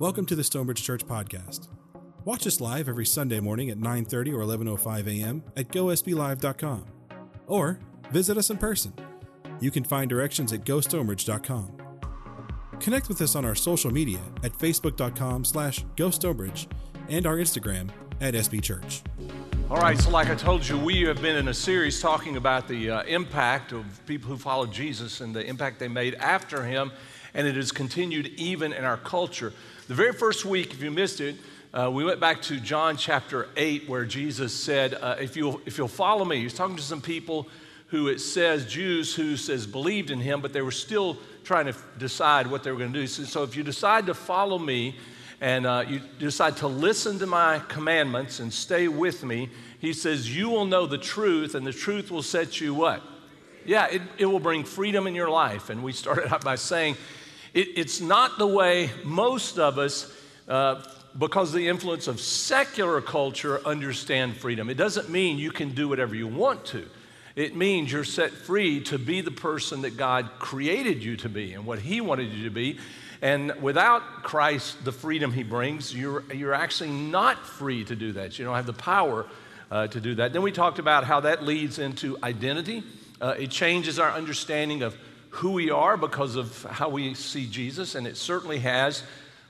Welcome to the Stonebridge Church podcast. Watch us live every Sunday morning at 9:30 or 11:05 a.m. at gosblive.com or visit us in person. You can find directions at gostonebridge.com. Connect with us on our social media at facebook.com slash and our Instagram at sbchurch. All right, so like I told you, we have been in a series talking about the uh, impact of people who followed Jesus and the impact they made after him, and it has continued even in our culture. The very first week, if you missed it, uh, we went back to John chapter 8, where Jesus said, uh, if, you'll, if you'll follow me, he's talking to some people who it says, Jews who says believed in him, but they were still trying to decide what they were going to do. So, so if you decide to follow me, and uh, you decide to listen to my commandments and stay with me, he says, You will know the truth, and the truth will set you what? Yeah, it, it will bring freedom in your life. And we started out by saying, it, It's not the way most of us, uh, because of the influence of secular culture, understand freedom. It doesn't mean you can do whatever you want to. It means you're set free to be the person that God created you to be and what He wanted you to be. And without Christ, the freedom he brings, you're, you're actually not free to do that. You don't have the power uh, to do that. Then we talked about how that leads into identity. Uh, it changes our understanding of who we are because of how we see Jesus, and it certainly has.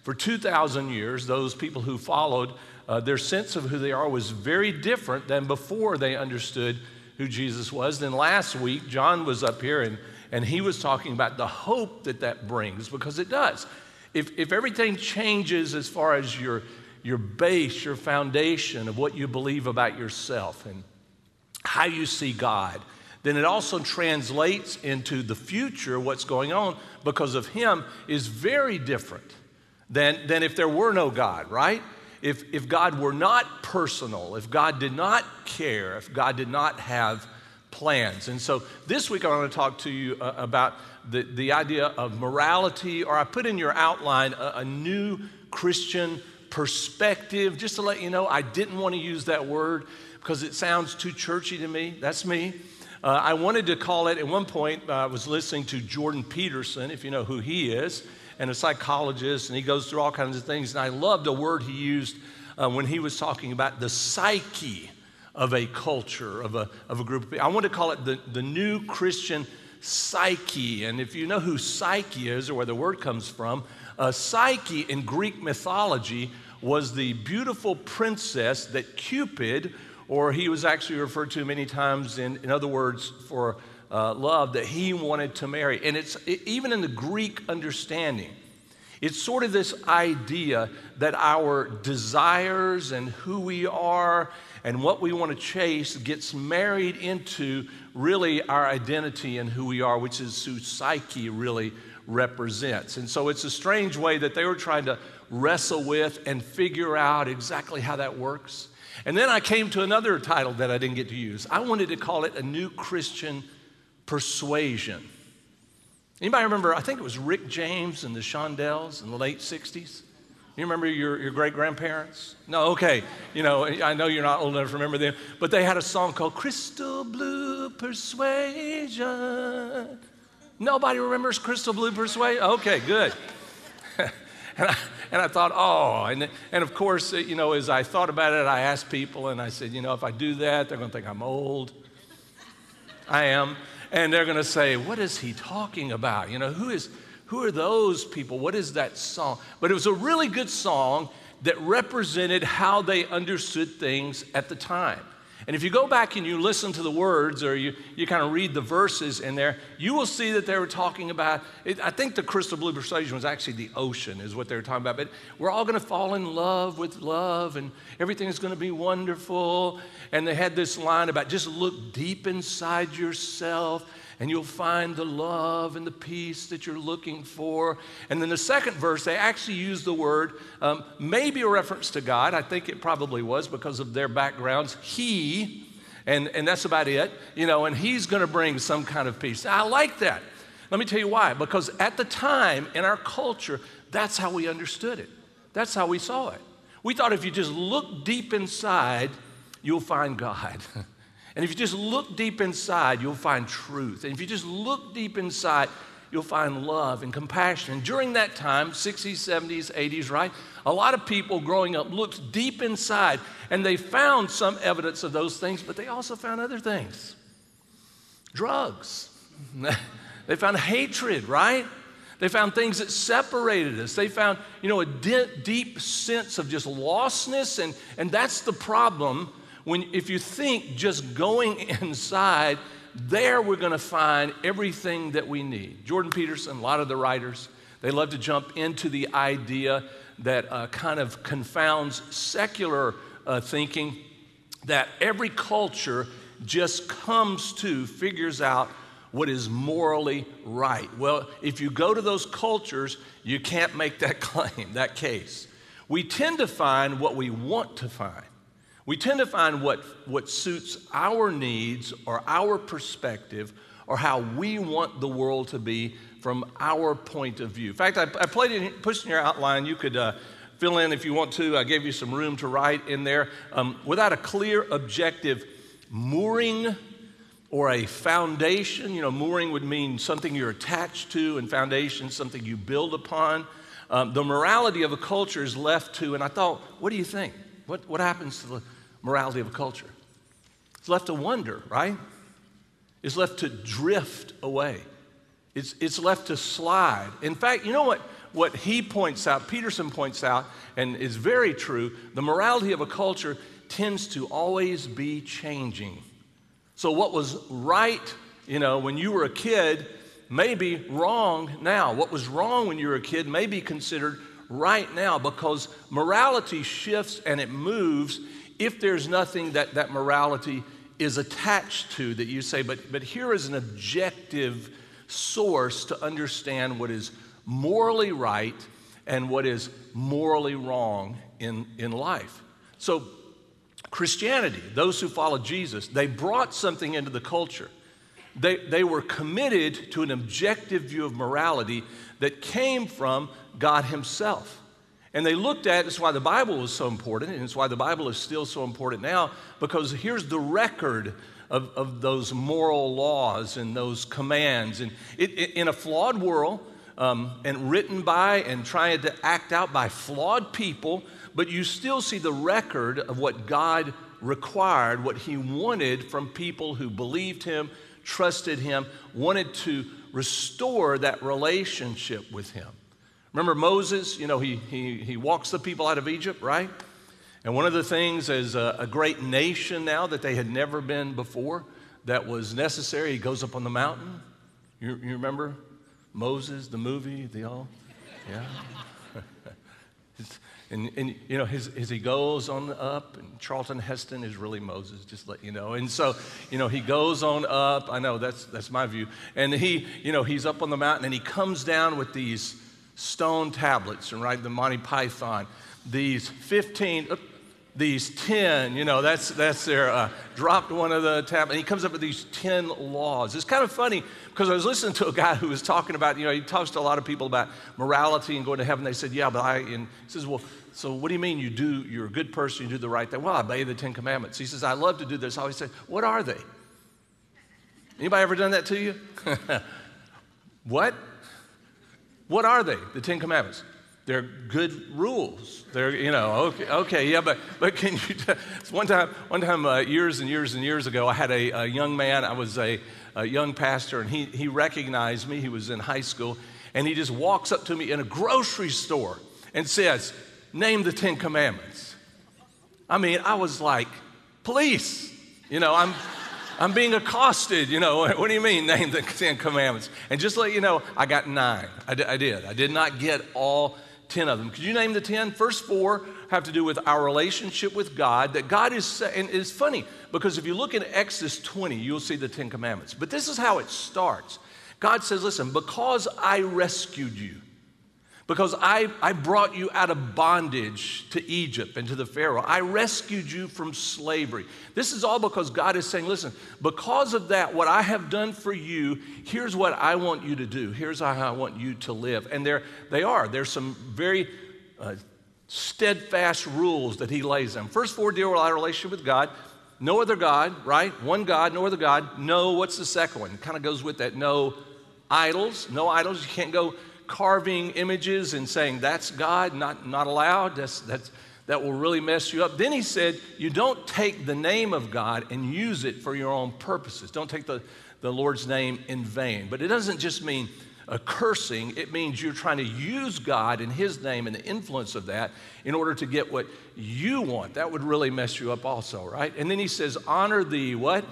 For 2,000 years, those people who followed, uh, their sense of who they are was very different than before they understood who Jesus was. Then last week, John was up here and and he was talking about the hope that that brings, because it does. If, if everything changes as far as your, your base, your foundation of what you believe about yourself and how you see God, then it also translates into the future, what's going on because of Him is very different than, than if there were no God, right? If, if God were not personal, if God did not care, if God did not have plans. And so this week I want to talk to you uh, about the, the idea of morality, or I put in your outline a, a new Christian perspective. Just to let you know, I didn't want to use that word because it sounds too churchy to me. That's me. Uh, I wanted to call it, at one point, uh, I was listening to Jordan Peterson, if you know who he is, and a psychologist, and he goes through all kinds of things. And I loved a word he used uh, when he was talking about the psyche of a culture, of a, of a group of people. I want to call it the, the new Christian psyche. And if you know who psyche is or where the word comes from, uh, psyche in Greek mythology was the beautiful princess that Cupid, or he was actually referred to many times in, in other words for uh, love, that he wanted to marry. And it's it, even in the Greek understanding, it's sort of this idea that our desires and who we are and what we want to chase gets married into really our identity and who we are, which is who psyche really represents. And so it's a strange way that they were trying to wrestle with and figure out exactly how that works. And then I came to another title that I didn't get to use. I wanted to call it a new Christian persuasion. Anybody remember? I think it was Rick James and the Shondells in the late 60s. You remember your, your great grandparents? No, okay. You know, I know you're not old enough to remember them, but they had a song called Crystal Blue Persuasion. Nobody remembers Crystal Blue Persuasion? Okay, good. and, I, and I thought, oh, and, and of course, you know, as I thought about it, I asked people and I said, you know, if I do that, they're going to think I'm old. I am. And they're going to say, what is he talking about? You know, who is who are those people? What is that song? But it was a really good song that represented how they understood things at the time. And if you go back and you listen to the words or you, you kind of read the verses in there, you will see that they were talking about, it, I think the crystal blue persuasion was actually the ocean, is what they were talking about. But we're all going to fall in love with love and everything is going to be wonderful. And they had this line about just look deep inside yourself and you'll find the love and the peace that you're looking for. And then the second verse, they actually use the word, um, maybe a reference to God. I think it probably was because of their backgrounds. He, and, and that's about it, you know, and He's going to bring some kind of peace. I like that. Let me tell you why. Because at the time in our culture, that's how we understood it, that's how we saw it. We thought if you just look deep inside, you'll find God. And if you just look deep inside, you'll find truth. And if you just look deep inside, you'll find love and compassion. And during that time, 60s, 70s, 80s, right? A lot of people growing up looked deep inside and they found some evidence of those things, but they also found other things drugs. they found hatred, right? They found things that separated us. They found, you know, a deep sense of just lostness. And, and that's the problem when, if you think just going inside, there we're going to find everything that we need. Jordan Peterson, a lot of the writers, they love to jump into the idea that uh, kind of confounds secular uh, thinking that every culture just comes to, figures out what is morally right. Well, if you go to those cultures, you can't make that claim, that case. We tend to find what we want to find. We tend to find what, what suits our needs or our perspective or how we want the world to be from our point of view. In fact, I, I played it, pushed in your outline. You could uh, fill in if you want to. I gave you some room to write in there. Um, without a clear objective mooring or a foundation. You know, mooring would mean something you're attached to, and foundation, something you build upon. Um, the morality of a culture is left to, and I thought, what do you think? What, what happens to the morality of a culture? It's left to wonder, right? It's left to drift away. It's, it's left to slide. In fact, you know what, what he points out, Peterson points out, and is very true the morality of a culture tends to always be changing. So, what was right, you know, when you were a kid may be wrong now. What was wrong when you were a kid may be considered right now because morality shifts and it moves if there's nothing that that morality is attached to that you say, but, but here is an objective source to understand what is morally right and what is morally wrong in, in life. So, Christianity, those who followed Jesus, they brought something into the culture. They, they were committed to an objective view of morality that came from God Himself. And they looked at, that's why the Bible was so important, and it's why the Bible is still so important now, because here's the record of, of those moral laws and those commands. And it, it, in a flawed world, um, and written by and trying to act out by flawed people, but you still see the record of what God required, what He wanted from people who believed Him, trusted Him, wanted to restore that relationship with Him. Remember Moses, you know, he, he, he walks the people out of Egypt, right? And one of the things as a, a great nation now that they had never been before that was necessary, he goes up on the mountain. You, you remember Moses, the movie, the all? Yeah. And, and you know, his, as he goes on up, and Charlton Heston is really Moses, just let you know. And so, you know, he goes on up. I know that's, that's my view. And he, you know, he's up on the mountain and he comes down with these stone tablets, and right, the Monty Python, these 15, these 10, you know, that's, that's their, uh, dropped one of the tablets. And he comes up with these 10 laws. It's kind of funny because I was listening to a guy who was talking about, you know, he talks to a lot of people about morality and going to heaven. They said, yeah, but I, and he says, well, so what do you mean you do, you're a good person, you do the right thing? Well, I obey the Ten Commandments. He says, I love to do this. I always say, what are they? Anybody ever done that to you? what? What are they, the Ten Commandments? They're good rules. They're, you know, okay, okay yeah, but, but can you, one time, one time uh, years and years and years ago, I had a, a young man, I was a, a young pastor, and he, he recognized me. He was in high school, and he just walks up to me in a grocery store and says, name the Ten Commandments. I mean, I was like, police, you know, I'm, I'm being accosted, you know, what do you mean, name the Ten Commandments? And just let you know, I got nine. I, d- I did. I did not get all 10 of them. Could you name the 10? First four have to do with our relationship with God, that God is, and it's funny because if you look in Exodus 20, you'll see the Ten Commandments. But this is how it starts. God says, listen, because I rescued you, because I, I brought you out of bondage to Egypt and to the Pharaoh. I rescued you from slavery. This is all because God is saying, listen, because of that, what I have done for you, here's what I want you to do. Here's how I want you to live. And there they are. There's some very uh, steadfast rules that He lays them. First four deal with our relationship with God. No other God, right? One God, no other God. No, what's the second one? It kind of goes with that. No idols, no idols. You can't go carving images and saying that's God, not, not allowed. That's, that's, that will really mess you up. Then he said, You don't take the name of God and use it for your own purposes. Don't take the, the Lord's name in vain. But it doesn't just mean a cursing, it means you're trying to use God and His name and the influence of that in order to get what you want. That would really mess you up, also, right? And then he says, Honor the what?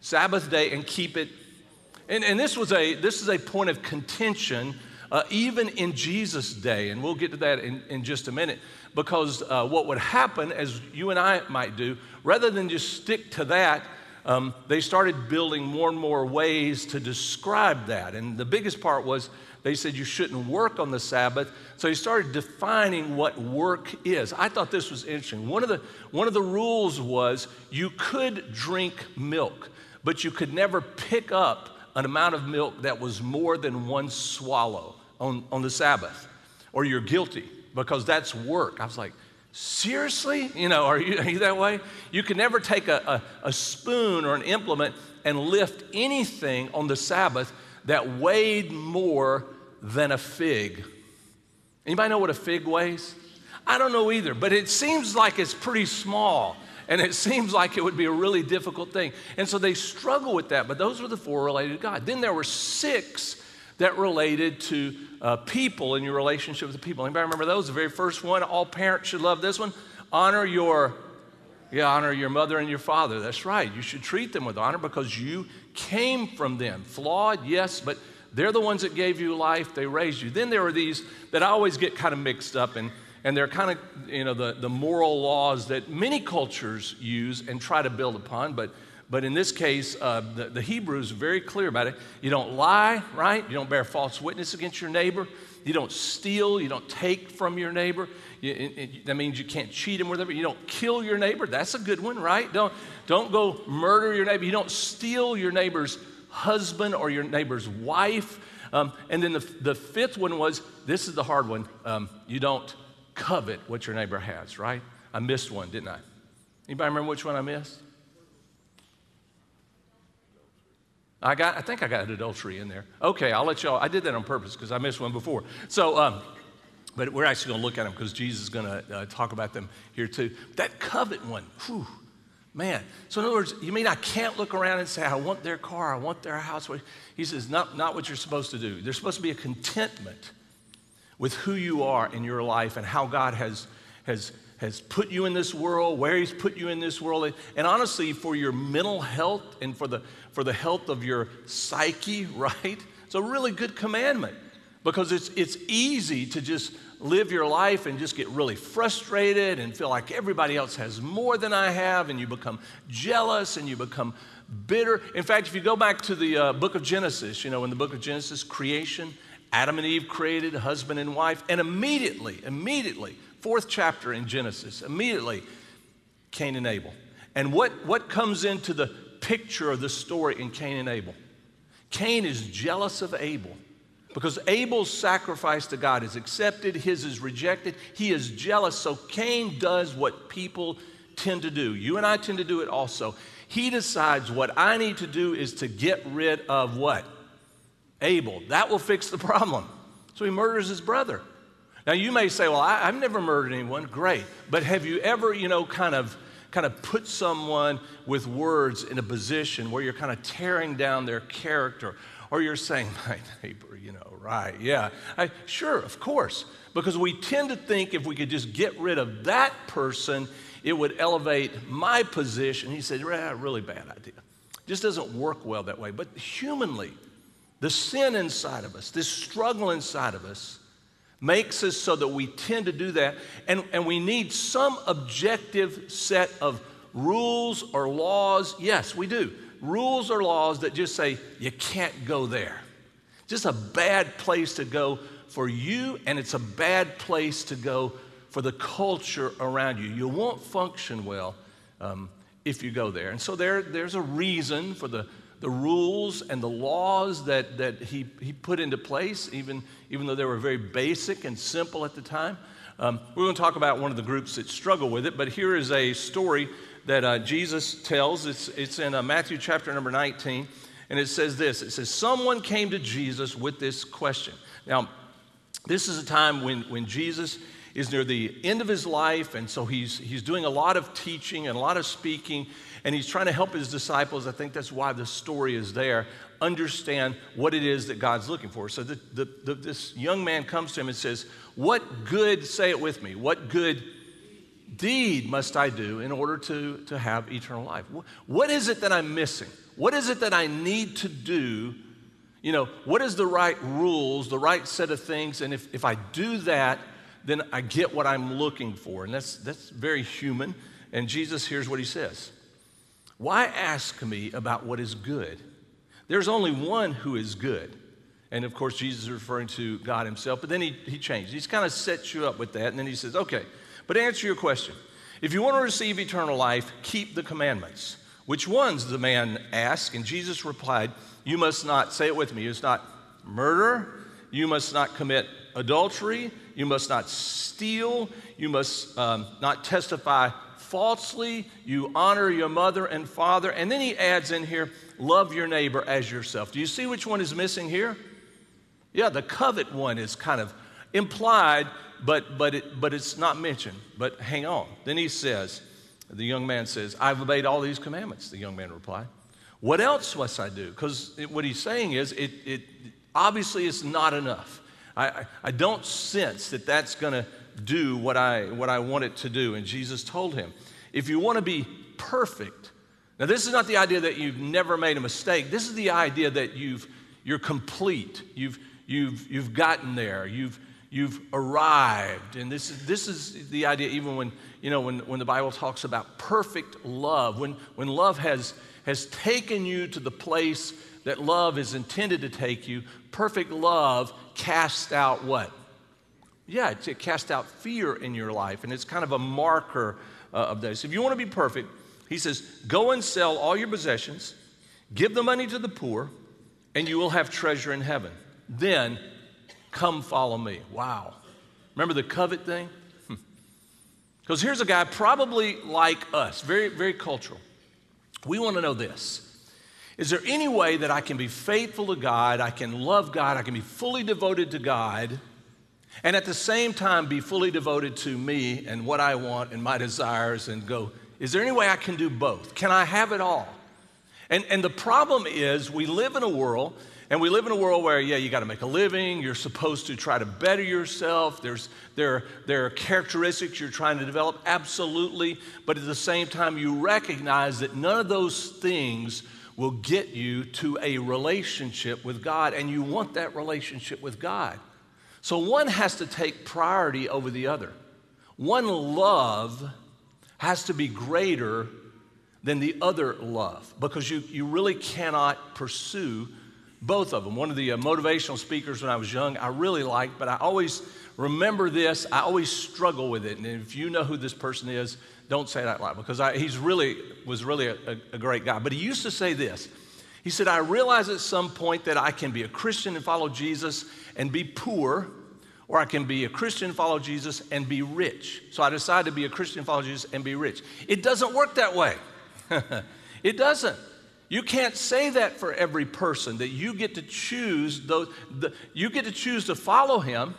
Sabbath day and keep it. And, and this was a this is a point of contention uh, even in Jesus' day, and we'll get to that in, in just a minute, because uh, what would happen, as you and I might do, rather than just stick to that, um, they started building more and more ways to describe that. And the biggest part was they said you shouldn't work on the Sabbath. So he started defining what work is. I thought this was interesting. One of the, one of the rules was you could drink milk, but you could never pick up an amount of milk that was more than one swallow on, on the Sabbath, or you're guilty because that's work. I was like, seriously? You know, are you, are you that way? You can never take a, a, a spoon or an implement and lift anything on the Sabbath that weighed more than a fig. Anybody know what a fig weighs? I don't know either, but it seems like it's pretty small. And it seems like it would be a really difficult thing. And so they struggle with that, but those were the four related to God. Then there were six that related to uh, people and your relationship with the people. Anybody remember those? The very first one, all parents should love this one. Honor your, yeah, honor your mother and your father. That's right. You should treat them with honor because you came from them. Flawed, yes, but they're the ones that gave you life. They raised you. Then there are these that I always get kind of mixed up in and they're kind of you know the, the moral laws that many cultures use and try to build upon but but in this case uh, the, the hebrews are very clear about it. You don't lie right? You don't bear false witness against your neighbor. You don't steal. You don't take from your neighbor. You, it, it, that means you can't cheat him whatever you don't kill your neighbor. That's a good one right? Don't don't go murder your neighbor. You don't steal your neighbor's husband or your neighbor's wife. Um, and then the, the fifth one was this is the hard one um, you don't covet what your neighbor has, right? I missed one, didn't I? Anybody remember which one I missed? I got, I think I got adultery in there. Okay, I'll let y'all. I did that on purpose because I missed one before. So, um, but we're actually going to look at them because Jesus is going to uh, talk about them here too. That covet one, whew, man. So in other words, you mean I can't look around and say I want their car, I want their house? He says, not, not what you're supposed to do. There's supposed to be a contentment with who you are in your life and how God has, has, has put you in this world, where He's put you in this world. And honestly, for your mental health and for the, for the health of your psyche, right? It's a really good commandment because it's, it's easy to just live your life and just get really frustrated and feel like everybody else has more than I have, and you become jealous and you become bitter. In fact, if you go back to the uh, book of Genesis, you know, in the book of Genesis, creation, Adam and Eve created husband and wife, and immediately, immediately, fourth chapter in Genesis, immediately, Cain and Abel. And what, what comes into the picture of the story in Cain and Abel? Cain is jealous of Abel because Abel's sacrifice to God is accepted, his is rejected. He is jealous, so Cain does what people tend to do. You and I tend to do it also. He decides what I need to do is to get rid of what? Abel. That will fix the problem. So he murders his brother. Now you may say, well, I, have never murdered anyone. Great. But have you ever, you know, kind of kind of put someone with words in a position where you're kind of tearing down their character or you're saying, my neighbor, you know, right, yeah. I, sure, of course. Because we tend to think if we could just get rid of that person, it would elevate my position. He said, really bad idea. Just doesn't work well that way. But humanly, the sin inside of us, this struggle inside of us, makes us so that we tend to do that. And, and we need some objective set of rules or laws. Yes, we do. Rules or laws that just say, you can't go there. Just a bad place to go for you, and it's a bad place to go for the culture around you. You won't function well um, if you go there. And so there, there's a reason for the the rules and the laws that, that he, he put into place, even, even though they were very basic and simple at the time. Um, we're going to talk about one of the groups that struggle with it, but here is a story that uh, Jesus tells. It's, it's in uh, Matthew chapter number 19. And it says this it says, Someone came to Jesus with this question. Now, this is a time when, when Jesus is near the end of his life, and so he's, he's doing a lot of teaching and a lot of speaking, and he's trying to help his disciples. I think that's why the story is there. Understand what it is that God's looking for. So the, the, the, this young man comes to him and says, What good, say it with me, what good deed must I do in order to, to have eternal life? What is it that I'm missing? What is it that I need to do? You know, what is the right rules, the right set of things? And if, if I do that, then I get what I'm looking for. And that's, that's very human. And Jesus, here's what he says Why ask me about what is good? There's only one who is good. And of course, Jesus is referring to God himself, but then he, he changed. He's kind of set you up with that. And then he says, Okay, but answer your question. If you want to receive eternal life, keep the commandments. Which ones? The man asked. And Jesus replied, You must not, say it with me, you must not murder, you must not commit adultery, you must not steal, you must um, not testify falsely, you honor your mother and father. And then he adds in here, love your neighbor as yourself. Do you see which one is missing here? Yeah, the covet one is kind of implied, but, but, it, but it's not mentioned. But hang on. Then he says, the young man says, I've obeyed all these commandments, the young man replied. What else must I do? Because what he's saying is, it, it obviously is not enough. I, I, don't sense that that's going to do what I, what I want it to do. And Jesus told him, if you want to be perfect, now this is not the idea that you've never made a mistake. This is the idea that you've, you're complete. You've, you've, you've gotten there. You've, you've arrived. And this is, this is the idea, even when, you know, when, when the Bible talks about perfect love, when, when love has, has taken you to the place that love is intended to take you, perfect love casts out what? Yeah, it casts out fear in your life, and it's kind of a marker uh, of this. If you want to be perfect, he says, go and sell all your possessions, give the money to the poor, and you will have treasure in heaven. Then Come follow me. Wow. Remember the covet thing? Because hmm. here's a guy probably like us, very, very cultural. We want to know this. Is there any way that I can be faithful to God, I can love God, I can be fully devoted to God, and at the same time be fully devoted to me and what I want and my desires and go, is there any way I can do both? Can I have it all? And, and the problem is, we live in a world and we live in a world where, yeah, you got to make a living. You're supposed to try to better yourself. There's, there, there are characteristics you're trying to develop, absolutely. But at the same time, you recognize that none of those things will get you to a relationship with God, and you want that relationship with God. So one has to take priority over the other. One love has to be greater than the other love because you, you really cannot pursue both of them. One of the uh, motivational speakers when I was young, I really liked, but I always remember this. I always struggle with it. And if you know who this person is, don't say that loud because I, he's really was really a, a, a great guy. But he used to say this. He said, "I realize at some point that I can be a Christian and follow Jesus and be poor." Or I can be a Christian, follow Jesus, and be rich. So I decided to be a Christian, follow Jesus, and be rich. It doesn't work that way. it doesn't. You can't say that for every person, that you get to choose those, the, you get to choose to follow him,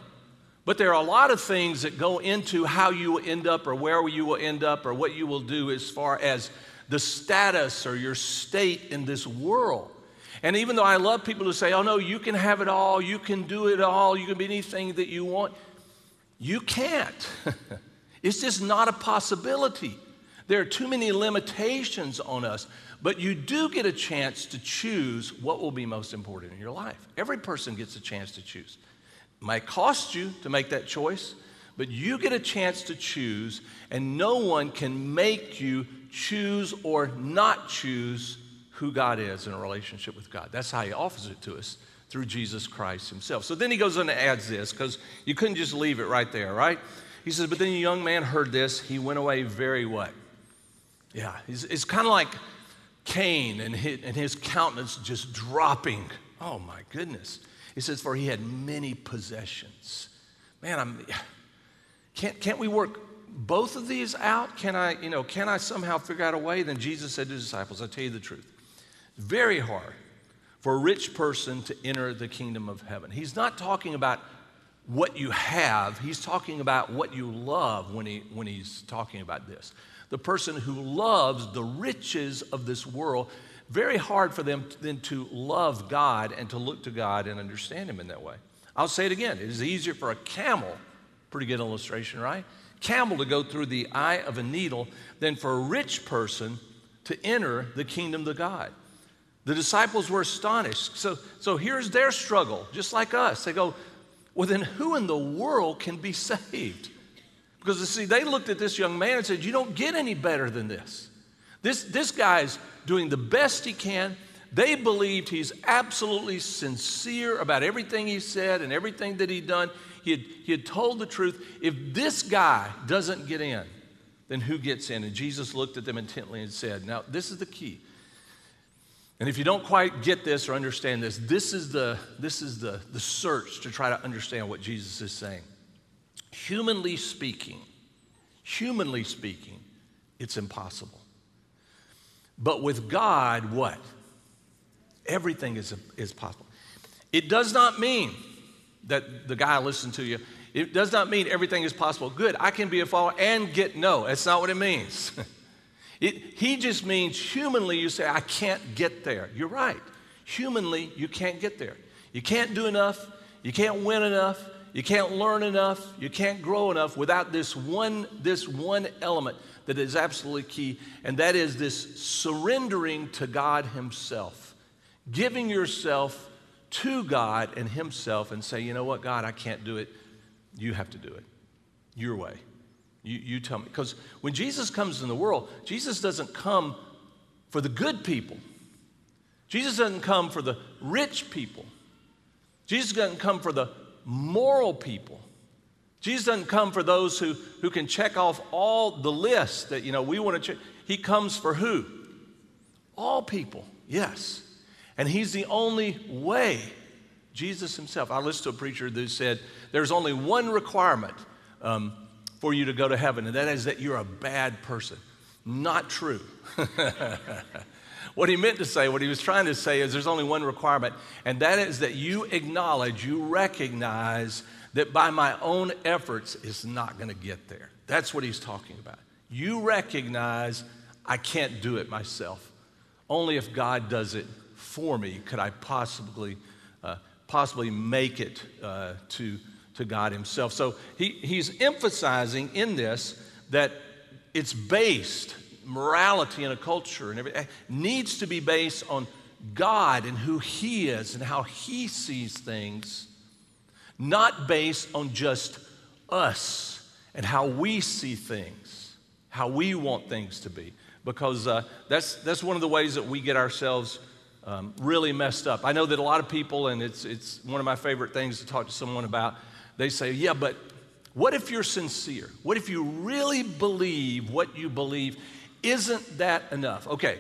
but there are a lot of things that go into how you will end up or where you will end up or what you will do as far as the status or your state in this world. And even though I love people who say, oh no, you can have it all, you can do it all, you can be anything that you want, you can't. it's just not a possibility. There are too many limitations on us. But you do get a chance to choose what will be most important in your life. Every person gets a chance to choose. It might cost you to make that choice, but you get a chance to choose, and no one can make you choose or not choose who God is in a relationship with God. That's how He offers it to us through Jesus Christ Himself. So then He goes on and adds this, because you couldn't just leave it right there, right? He says, But then the young man heard this. He went away very what? Yeah, it's, it's kind of like Cain and his, and his countenance just dropping. Oh my goodness. He says, For he had many possessions. Man, I'm, can't, can't we work both of these out? Can I, you know, can I somehow figure out a way? Then Jesus said to his disciples, I tell you the truth. Very hard for a rich person to enter the kingdom of heaven. He's not talking about what you have, he's talking about what you love when, he, when he's talking about this. The person who loves the riches of this world, very hard for them then to love God and to look to God and understand Him in that way. I'll say it again it is easier for a camel, pretty good illustration, right? Camel to go through the eye of a needle than for a rich person to enter the kingdom of God. The disciples were astonished. So, so here's their struggle, just like us. They go, well, then who in the world can be saved? Because you see, they looked at this young man and said, You don't get any better than this. This, this guy's doing the best he can. They believed he's absolutely sincere about everything he said and everything that he'd done. He had, he had told the truth. If this guy doesn't get in, then who gets in? And Jesus looked at them intently and said, Now, this is the key. And if you don't quite get this or understand this, this is the, this is the, the search to try to understand what Jesus is saying. Humanly speaking, humanly speaking, it's impossible. But with God, what? Everything is, is possible. It does not mean that the guy listened to you, it does not mean everything is possible. Good, I can be a follower and get no. That's not what it means. It, he just means humanly, you say, I can't get there. You're right. Humanly, you can't get there. You can't do enough. You can't win enough. You can't learn enough. You can't grow enough without this one, this one element that is absolutely key, and that is this surrendering to God Himself, giving yourself to God and Himself, and say, you know what, God, I can't do it. You have to do it your way. You, you tell me. Because when Jesus comes in the world, Jesus doesn't come for the good people. Jesus doesn't come for the rich people. Jesus doesn't come for the moral people. Jesus doesn't come for those who, who can check off all the lists that, you know, we want to check. He comes for who? All people, yes. And he's the only way. Jesus himself. I listened to a preacher who said there's only one requirement um, for you to go to heaven, and that is that you're a bad person. Not true. what he meant to say, what he was trying to say, is there's only one requirement, and that is that you acknowledge, you recognize that by my own efforts, it's not going to get there. That's what he's talking about. You recognize I can't do it myself. Only if God does it for me could I possibly, uh, possibly make it uh, to to God Himself. So he, he's emphasizing in this that it's based, morality in a culture and everything needs to be based on God and who He is and how He sees things, not based on just us and how we see things, how we want things to be. Because uh, that's, that's one of the ways that we get ourselves um, really messed up. I know that a lot of people, and it's, it's one of my favorite things to talk to someone about, they say, yeah, but what if you're sincere? What if you really believe what you believe? Isn't that enough? Okay,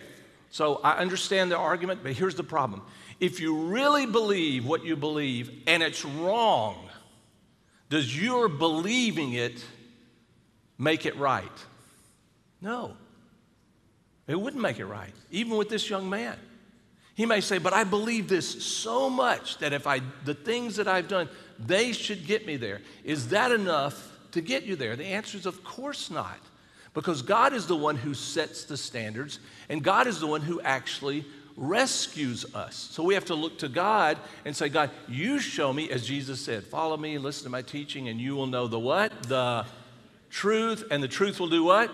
so I understand the argument, but here's the problem. If you really believe what you believe and it's wrong, does your believing it make it right? No. It wouldn't make it right, even with this young man. He may say, But I believe this so much that if I, the things that I've done, they should get me there. Is that enough to get you there? The answer is, of course not. Because God is the one who sets the standards, and God is the one who actually rescues us. So we have to look to God and say, God, you show me, as Jesus said, follow me listen to my teaching, and you will know the what? The truth, and the truth will do what?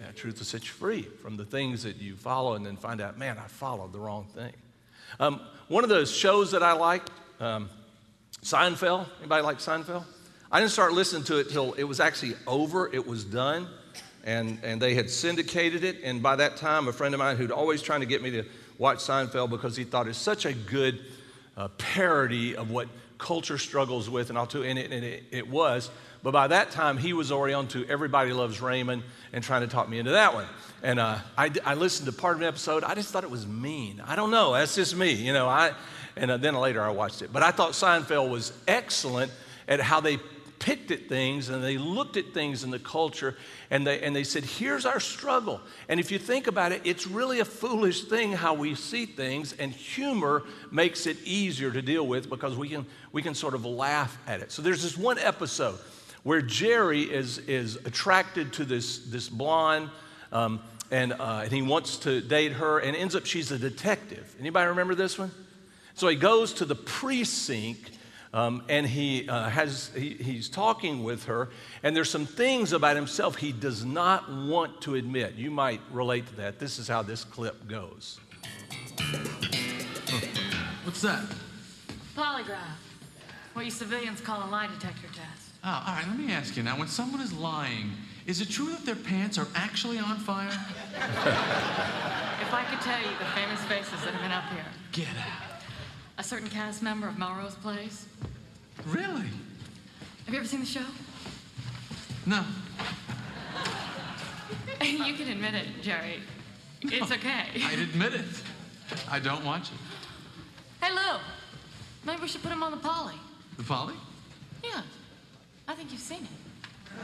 Yeah, truth will set you free from the things that you follow, and then find out, man, I followed the wrong thing. Um, one of those shows that I like, um, Seinfeld. Anybody like Seinfeld? I didn't start listening to it till it was actually over, it was done, and, and they had syndicated it. And by that time, a friend of mine who'd always trying to get me to watch Seinfeld because he thought it's such a good uh, parody of what culture struggles with, and, I'll tell, and, it, and it, it was. But by that time, he was already on to Everybody Loves Raymond and trying to talk me into that one. And uh, I, I listened to part of an episode. I just thought it was mean. I don't know. That's just me. You know, I, and uh, then later I watched it. But I thought Seinfeld was excellent at how they picked at things and they looked at things in the culture and they, and they said, here's our struggle. And if you think about it, it's really a foolish thing how we see things, and humor makes it easier to deal with because we can, we can sort of laugh at it. So there's this one episode where Jerry is, is attracted to this, this blonde. Um, and, uh, and he wants to date her and ends up she's a detective anybody remember this one so he goes to the precinct um, and he uh, has he, he's talking with her and there's some things about himself he does not want to admit. You might relate to that. This is how this clip goes. What's that? Polygraph. What you civilians call a lie detector test. Oh, all right let me ask you now. When someone is lying is it true that their pants are actually on fire? if I could tell you the famous faces that have been up here. Get out. A certain cast member of Melrose Place. Really? Have you ever seen the show? No. you can admit it, Jerry. No, it's okay. I'd admit it. I don't watch it. Hey, Lou. Maybe we should put him on the poly. The poly? Yeah. I think you've seen it.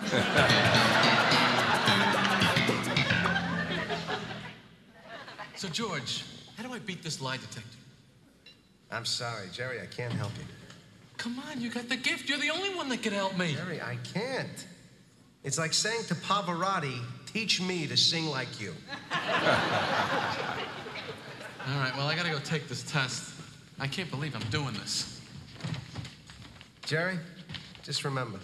so, George, how do I beat this lie detector? I'm sorry, Jerry, I can't help you. Come on, you got the gift. You're the only one that can help me. Jerry, I can't. It's like saying to Pavarotti, teach me to sing like you. All right, well, I gotta go take this test. I can't believe I'm doing this. Jerry, just remember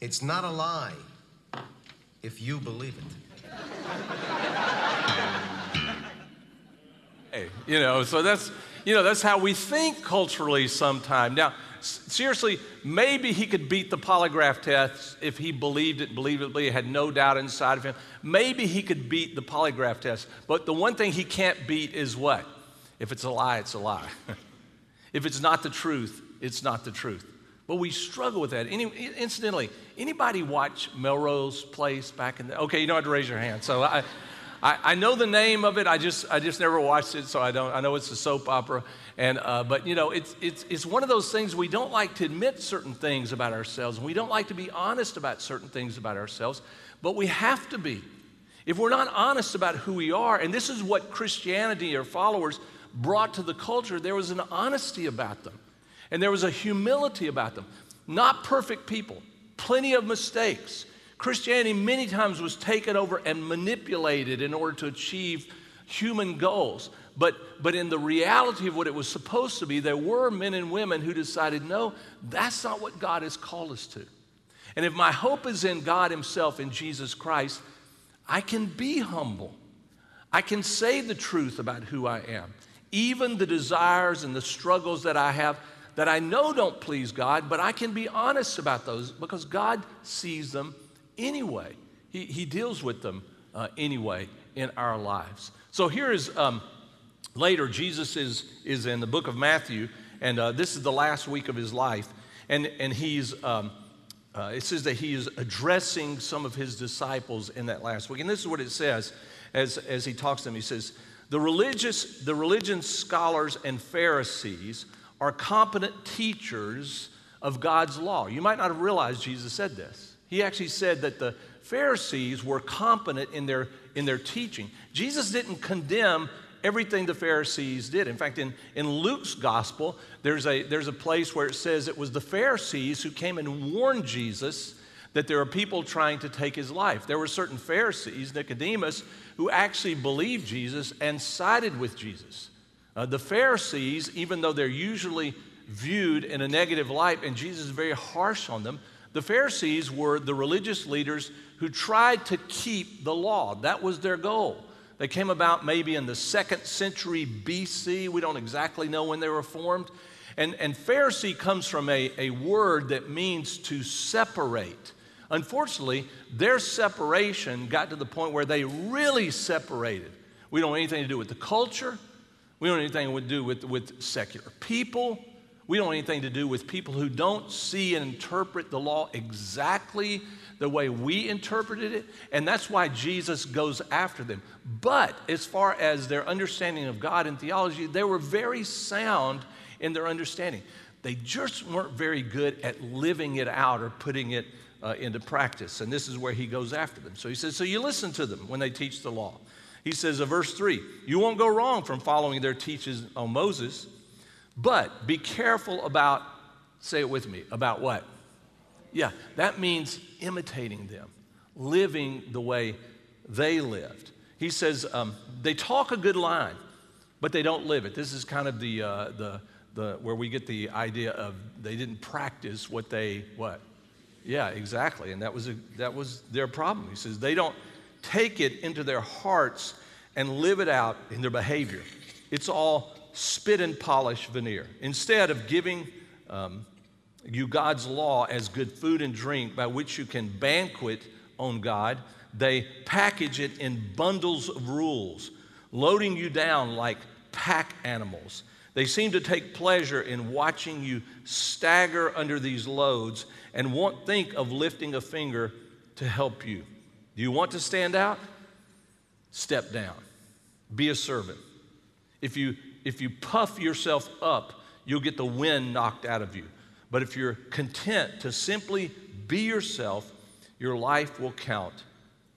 it's not a lie if you believe it. Hey, you know, so that's, you know, that's how we think culturally sometimes. Now, seriously, maybe he could beat the polygraph test if he believed it believably, had no doubt inside of him. Maybe he could beat the polygraph test. But the one thing he can't beat is what? If it's a lie, it's a lie. if it's not the truth, it's not the truth. But we struggle with that. Any, incidentally, anybody watch Melrose Place back in the? Okay, you don't have to raise your hand. So I, I, I, know the name of it. I just I just never watched it, so I don't. I know it's a soap opera, and uh, but you know it's it's it's one of those things we don't like to admit certain things about ourselves, and we don't like to be honest about certain things about ourselves, but we have to be. If we're not honest about who we are, and this is what Christianity or followers brought to the culture, there was an honesty about them. And there was a humility about them. Not perfect people, plenty of mistakes. Christianity many times was taken over and manipulated in order to achieve human goals. But, but in the reality of what it was supposed to be, there were men and women who decided, no, that's not what God has called us to. And if my hope is in God Himself, in Jesus Christ, I can be humble. I can say the truth about who I am. Even the desires and the struggles that I have, that I know don't please God, but I can be honest about those because God sees them anyway. He, he deals with them uh, anyway in our lives. So here is um, later, Jesus is, is in the book of Matthew, and uh, this is the last week of his life. And, and he's, um, uh, it says that he is addressing some of his disciples in that last week. And this is what it says as, as he talks to them. He says, the religious, the religion scholars and Pharisees are competent teachers of God's law. You might not have realized Jesus said this. He actually said that the Pharisees were competent in their, in their teaching. Jesus didn't condemn everything the Pharisees did. In fact, in, in Luke's gospel, there's a, there's a place where it says it was the Pharisees who came and warned Jesus that there are people trying to take his life. There were certain Pharisees, Nicodemus, who actually believed Jesus and sided with Jesus. Uh, the Pharisees, even though they're usually viewed in a negative light, and Jesus is very harsh on them, the Pharisees were the religious leaders who tried to keep the law. That was their goal. They came about maybe in the second century BC. We don't exactly know when they were formed. And, and Pharisee comes from a, a word that means to separate. Unfortunately, their separation got to the point where they really separated. We don't have anything to do with the culture. We don't have anything to do with, with secular people. We don't have anything to do with people who don't see and interpret the law exactly the way we interpreted it. And that's why Jesus goes after them. But as far as their understanding of God and theology, they were very sound in their understanding. they just weren't very good at living it out or putting it uh, into practice. And this is where he goes after them. So he says, So you listen to them when they teach the law. He says in verse 3 You won't go wrong from following their teachings on Moses, but be careful about, say it with me, about what? Yeah, that means imitating them, living the way they lived. He says um, they talk a good line, but they don't live it. This is kind of the, uh, the, the, where we get the idea of they didn't practice what they, what? Yeah, exactly. And that was, a, that was their problem. He says they don't take it into their hearts and live it out in their behavior. It's all spit and polish veneer. Instead of giving um, you God's law as good food and drink by which you can banquet on God, they package it in bundles of rules, loading you down like pack animals. They seem to take pleasure in watching you stagger under these loads and won't think of lifting a finger to help you. Do you want to stand out? Step down. Be a servant. If you, if you puff yourself up, you'll get the wind knocked out of you. But if you're content to simply be yourself, your life will count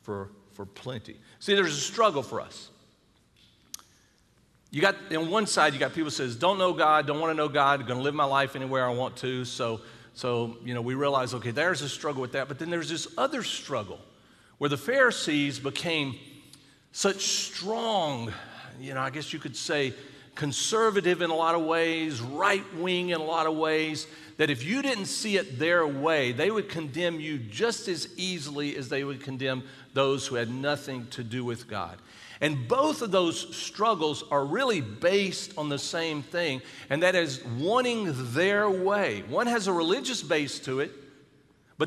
for, for plenty. See, there's a struggle for us. You got on one side, you got people says, "Don't know God, don't want to know God, going to live my life anywhere I want to." So, so you know, we realize, okay, there's a struggle with that. But then there's this other struggle where the Pharisees became such strong, you know, I guess you could say, conservative in a lot of ways, right wing in a lot of ways, that if you didn't see it their way, they would condemn you just as easily as they would condemn those who had nothing to do with God. And both of those struggles are really based on the same thing, and that is wanting their way. One has a religious base to it,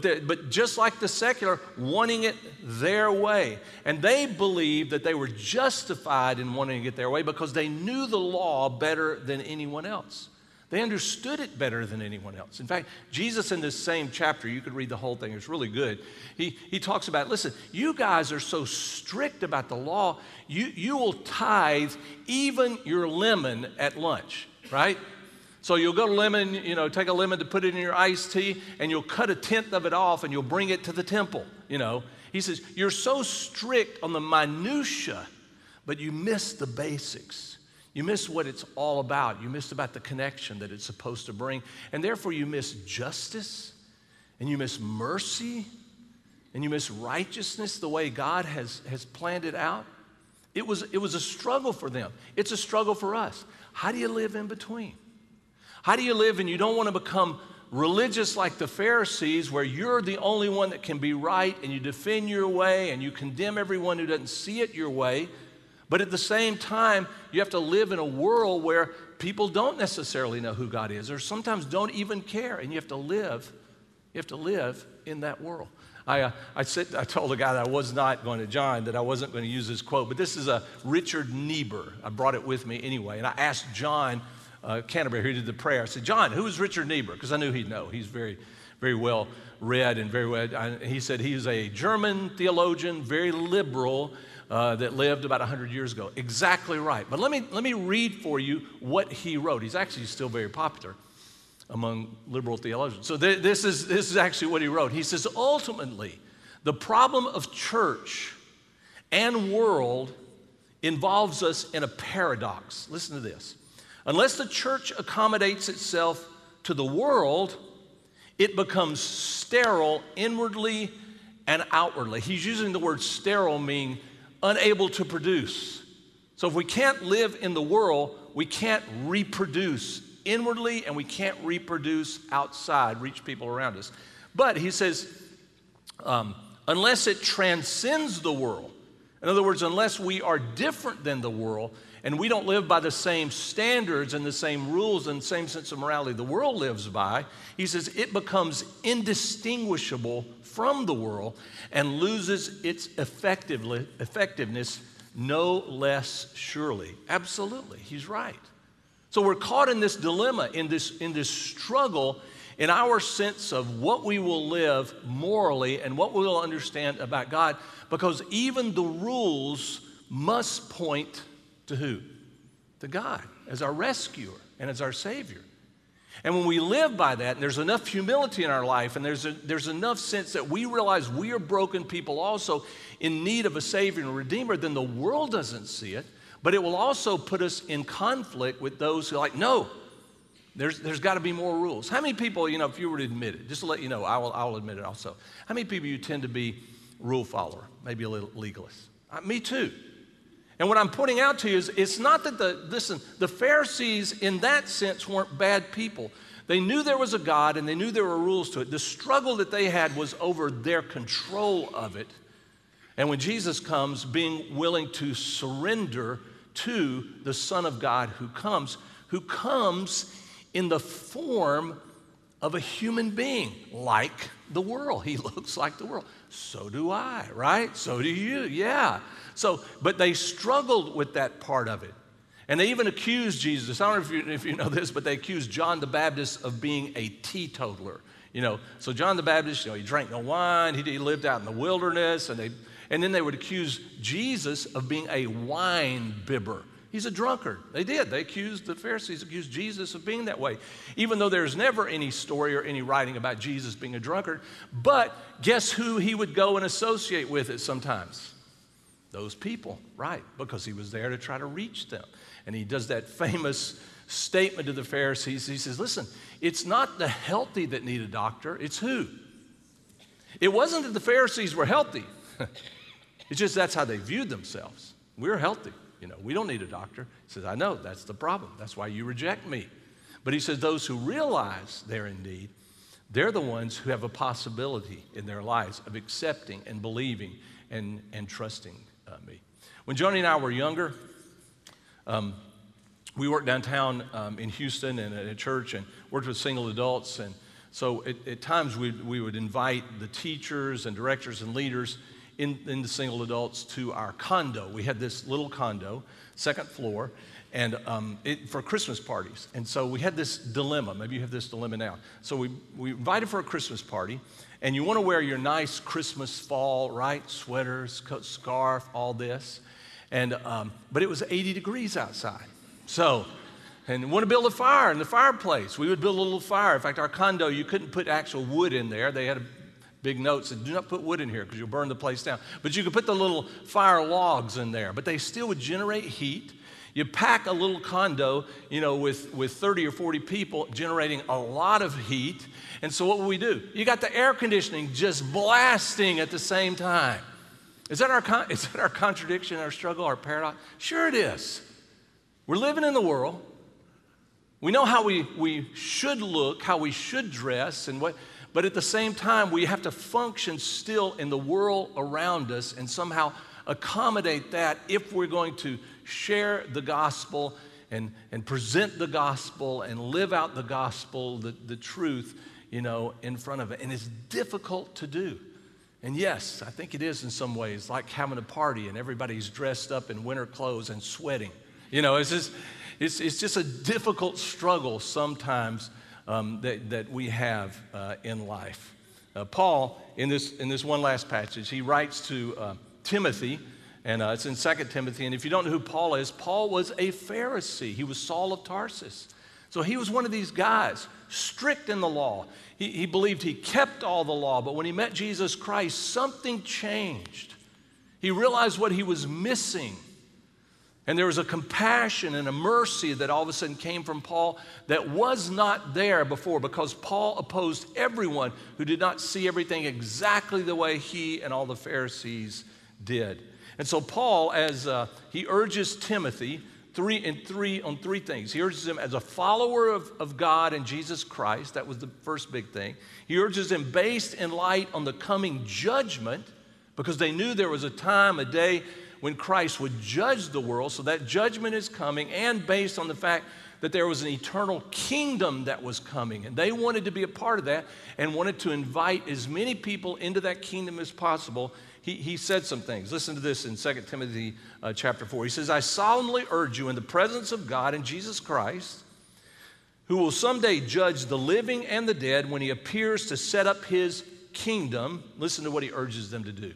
but, but just like the secular, wanting it their way. And they believed that they were justified in wanting to get their way because they knew the law better than anyone else. They understood it better than anyone else. In fact, Jesus, in this same chapter, you could read the whole thing, it's really good. He, he talks about listen, you guys are so strict about the law, you, you will tithe even your lemon at lunch, right? So you'll go to lemon, you know, take a lemon to put it in your iced tea, and you'll cut a tenth of it off and you'll bring it to the temple, you know. He says, You're so strict on the minutia, but you miss the basics. You miss what it's all about. You miss about the connection that it's supposed to bring. And therefore, you miss justice and you miss mercy and you miss righteousness the way God has, has planned it out. It was, it was a struggle for them. It's a struggle for us. How do you live in between? How do you live and you don't want to become religious like the Pharisees, where you're the only one that can be right and you defend your way and you condemn everyone who doesn't see it your way? But at the same time, you have to live in a world where people don't necessarily know who God is or sometimes don't even care. And you have to live, you have to live in that world. I, uh, I, said, I told a guy that I was not going to John that I wasn't going to use this quote, but this is a Richard Niebuhr. I brought it with me anyway. And I asked John uh, Canterbury, who did the prayer, I said, John, who is Richard Niebuhr? Because I knew he'd know. He's very, very well read and very well. I, he said he's a German theologian, very liberal, uh, that lived about 100 years ago. Exactly right. But let me, let me read for you what he wrote. He's actually still very popular among liberal theologians. So th- this, is, this is actually what he wrote. He says, ultimately, the problem of church and world involves us in a paradox. Listen to this. Unless the church accommodates itself to the world, it becomes sterile inwardly and outwardly. He's using the word sterile, meaning unable to produce. So if we can't live in the world, we can't reproduce inwardly and we can't reproduce outside, reach people around us. But he says, um, unless it transcends the world, in other words, unless we are different than the world and we don't live by the same standards and the same rules and same sense of morality the world lives by, he says it becomes indistinguishable from the world and loses its effectiveness no less surely. Absolutely, he's right. So we're caught in this dilemma, in this, in this struggle in our sense of what we will live morally and what we will understand about God, because even the rules must point to who? To God as our rescuer and as our Savior. And when we live by that, and there's enough humility in our life, and there's, a, there's enough sense that we realize we are broken people also in need of a Savior and Redeemer, then the world doesn't see it. But it will also put us in conflict with those who are like, no, there's, there's got to be more rules. How many people, you know, if you were to admit it, just to let you know, I will, I will admit it also. How many people you tend to be rule follower, maybe a little legalist? Uh, me too. And what I'm pointing out to you is it's not that the, listen, the Pharisees in that sense weren't bad people. They knew there was a God and they knew there were rules to it. The struggle that they had was over their control of it. And when Jesus comes, being willing to surrender to the Son of God who comes, who comes in the form of a human being, like the world. He looks like the world. So do I, right? So do you, yeah. So, but they struggled with that part of it. And they even accused Jesus. I don't know if you, if you know this, but they accused John the Baptist of being a teetotaler. You know, so John the Baptist, you know, he drank no wine, he, he lived out in the wilderness, and, they, and then they would accuse Jesus of being a wine bibber. He's a drunkard. They did. They accused, the Pharisees accused Jesus of being that way, even though there's never any story or any writing about Jesus being a drunkard. But guess who he would go and associate with it sometimes? those people, right? Because he was there to try to reach them. And he does that famous statement to the Pharisees. He says, Listen, it's not the healthy that need a doctor, it's who? It wasn't that the Pharisees were healthy, it's just that's how they viewed themselves. We're healthy. You know, we don't need a doctor. He says, I know, that's the problem. That's why you reject me. But he says, those who realize they're in need, they're the ones who have a possibility in their lives of accepting and believing and, and trusting uh, me. When Joni and I were younger, um, we worked downtown um, in Houston and at a church and worked with single adults. And so at, at times we, we would invite the teachers and directors and leaders in, the single adults to our condo. We had this little condo, second floor, and um, it, for Christmas parties. And so we had this dilemma. Maybe you have this dilemma now. So we, we invited for a Christmas party, and you want to wear your nice Christmas fall, right? Sweaters, coat, scarf, all this. And, um, but it was 80 degrees outside. So, and want to build a fire in the fireplace. We would build a little fire. In fact, our condo, you couldn't put actual wood in there. They had a big note said, do not put wood in here because you'll burn the place down. But you could put the little fire logs in there. But they still would generate heat. You pack a little condo, you know, with, with 30 or 40 people generating a lot of heat. And so what will we do? You got the air conditioning just blasting at the same time. Is that our, con- is that our contradiction, our struggle, our paradox? Sure it is. We're living in the world. We know how we, we should look, how we should dress, and what, but at the same time, we have to function still in the world around us and somehow accommodate that if we're going to share the gospel and, and present the gospel and live out the gospel, the, the truth, you know, in front of it. And it's difficult to do. And yes, I think it is in some ways like having a party and everybody's dressed up in winter clothes and sweating. You know, it's just, it's, it's just a difficult struggle sometimes um, that, that we have uh, in life. Uh, Paul, in this, in this one last passage, he writes to uh, Timothy, and uh, it's in 2 Timothy. And if you don't know who Paul is, Paul was a Pharisee. He was Saul of Tarsus. So he was one of these guys, strict in the law. He, he believed he kept all the law, but when he met Jesus Christ, something changed. He realized what he was missing. And there was a compassion and a mercy that all of a sudden came from Paul that was not there before because Paul opposed everyone who did not see everything exactly the way he and all the Pharisees did. And so Paul, as uh, he urges Timothy three in three on three things. He urges him as a follower of, of God and Jesus Christ. That was the first big thing. He urges him based in light on the coming judgment, because they knew there was a time, a day when Christ would judge the world. So that judgment is coming, and based on the fact that there was an eternal kingdom that was coming. And they wanted to be a part of that and wanted to invite as many people into that kingdom as possible. He, he said some things. Listen to this in 2 Timothy uh, chapter 4. He says, I solemnly urge you in the presence of God and Jesus Christ, who will someday judge the living and the dead when he appears to set up his kingdom. Listen to what he urges them to do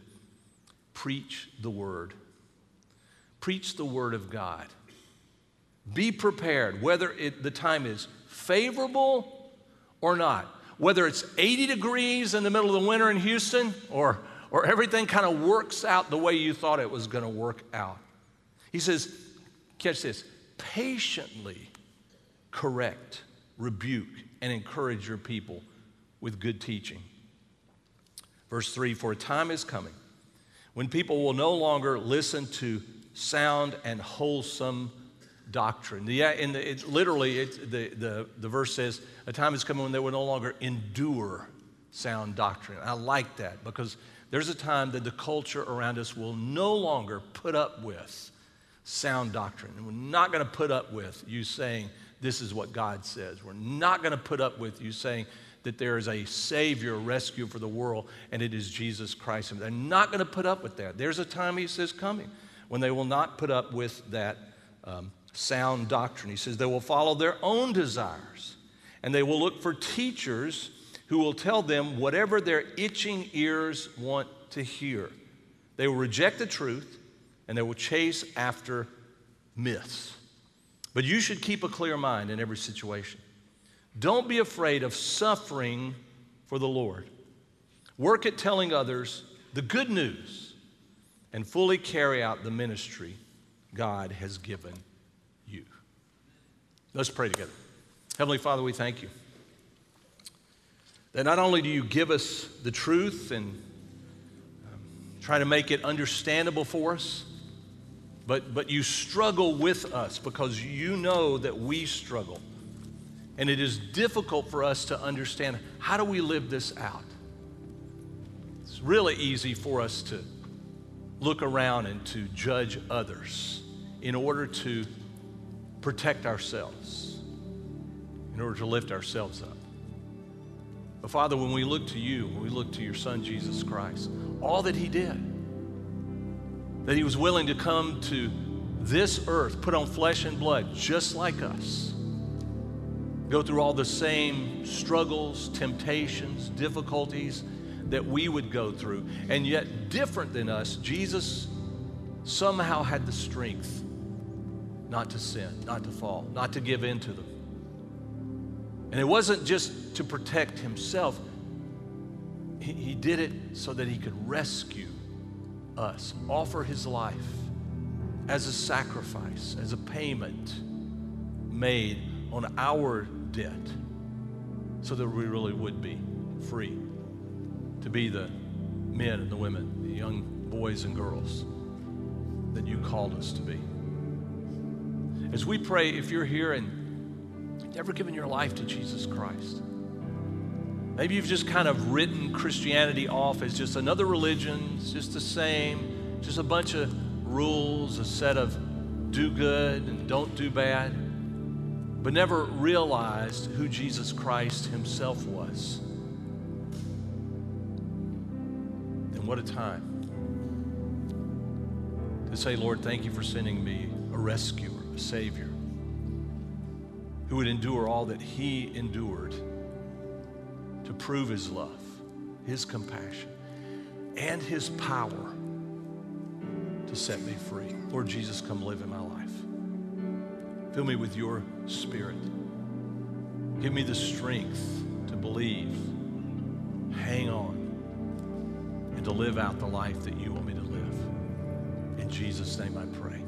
preach the word. Preach the word of God. Be prepared, whether it, the time is favorable or not. Whether it's 80 degrees in the middle of the winter in Houston or, or everything kind of works out the way you thought it was going to work out. He says, catch this, patiently correct, rebuke, and encourage your people with good teaching. Verse 3 For a time is coming when people will no longer listen to sound and wholesome doctrine. The, in the, it, literally, it, the, the, the verse says, A time is coming when they will no longer endure sound doctrine. I like that because there's a time that the culture around us will no longer put up with sound doctrine. And we're not going to put up with you saying, This is what God says. We're not going to put up with you saying, that there is a Savior, rescue for the world, and it is Jesus Christ. They're not going to put up with that. There's a time, he says, coming when they will not put up with that um, sound doctrine. He says they will follow their own desires, and they will look for teachers who will tell them whatever their itching ears want to hear. They will reject the truth, and they will chase after myths. But you should keep a clear mind in every situation. Don't be afraid of suffering for the Lord. Work at telling others the good news and fully carry out the ministry God has given you. Let's pray together. Heavenly Father, we thank you that not only do you give us the truth and um, try to make it understandable for us, but, but you struggle with us because you know that we struggle. And it is difficult for us to understand how do we live this out? It's really easy for us to look around and to judge others in order to protect ourselves, in order to lift ourselves up. But Father, when we look to you, when we look to your Son, Jesus Christ, all that He did, that He was willing to come to this earth, put on flesh and blood, just like us go through all the same struggles, temptations, difficulties that we would go through. And yet, different than us, Jesus somehow had the strength not to sin, not to fall, not to give in to them. And it wasn't just to protect himself, he, he did it so that he could rescue us, offer his life as a sacrifice, as a payment made on our debt so that we really would be free to be the men and the women, the young boys and girls that you called us to be. As we pray, if you're here and never given your life to Jesus Christ, maybe you've just kind of written Christianity off as just another religion, it's just the same, just a bunch of rules, a set of do good and don't do bad but never realized who Jesus Christ himself was. What a time to say, Lord, thank you for sending me a rescuer, a savior, who would endure all that he endured to prove his love, his compassion, and his power to set me free. Lord Jesus, come live in my life. Fill me with your spirit. Give me the strength to believe, hang on, and to live out the life that you want me to live. In Jesus' name I pray.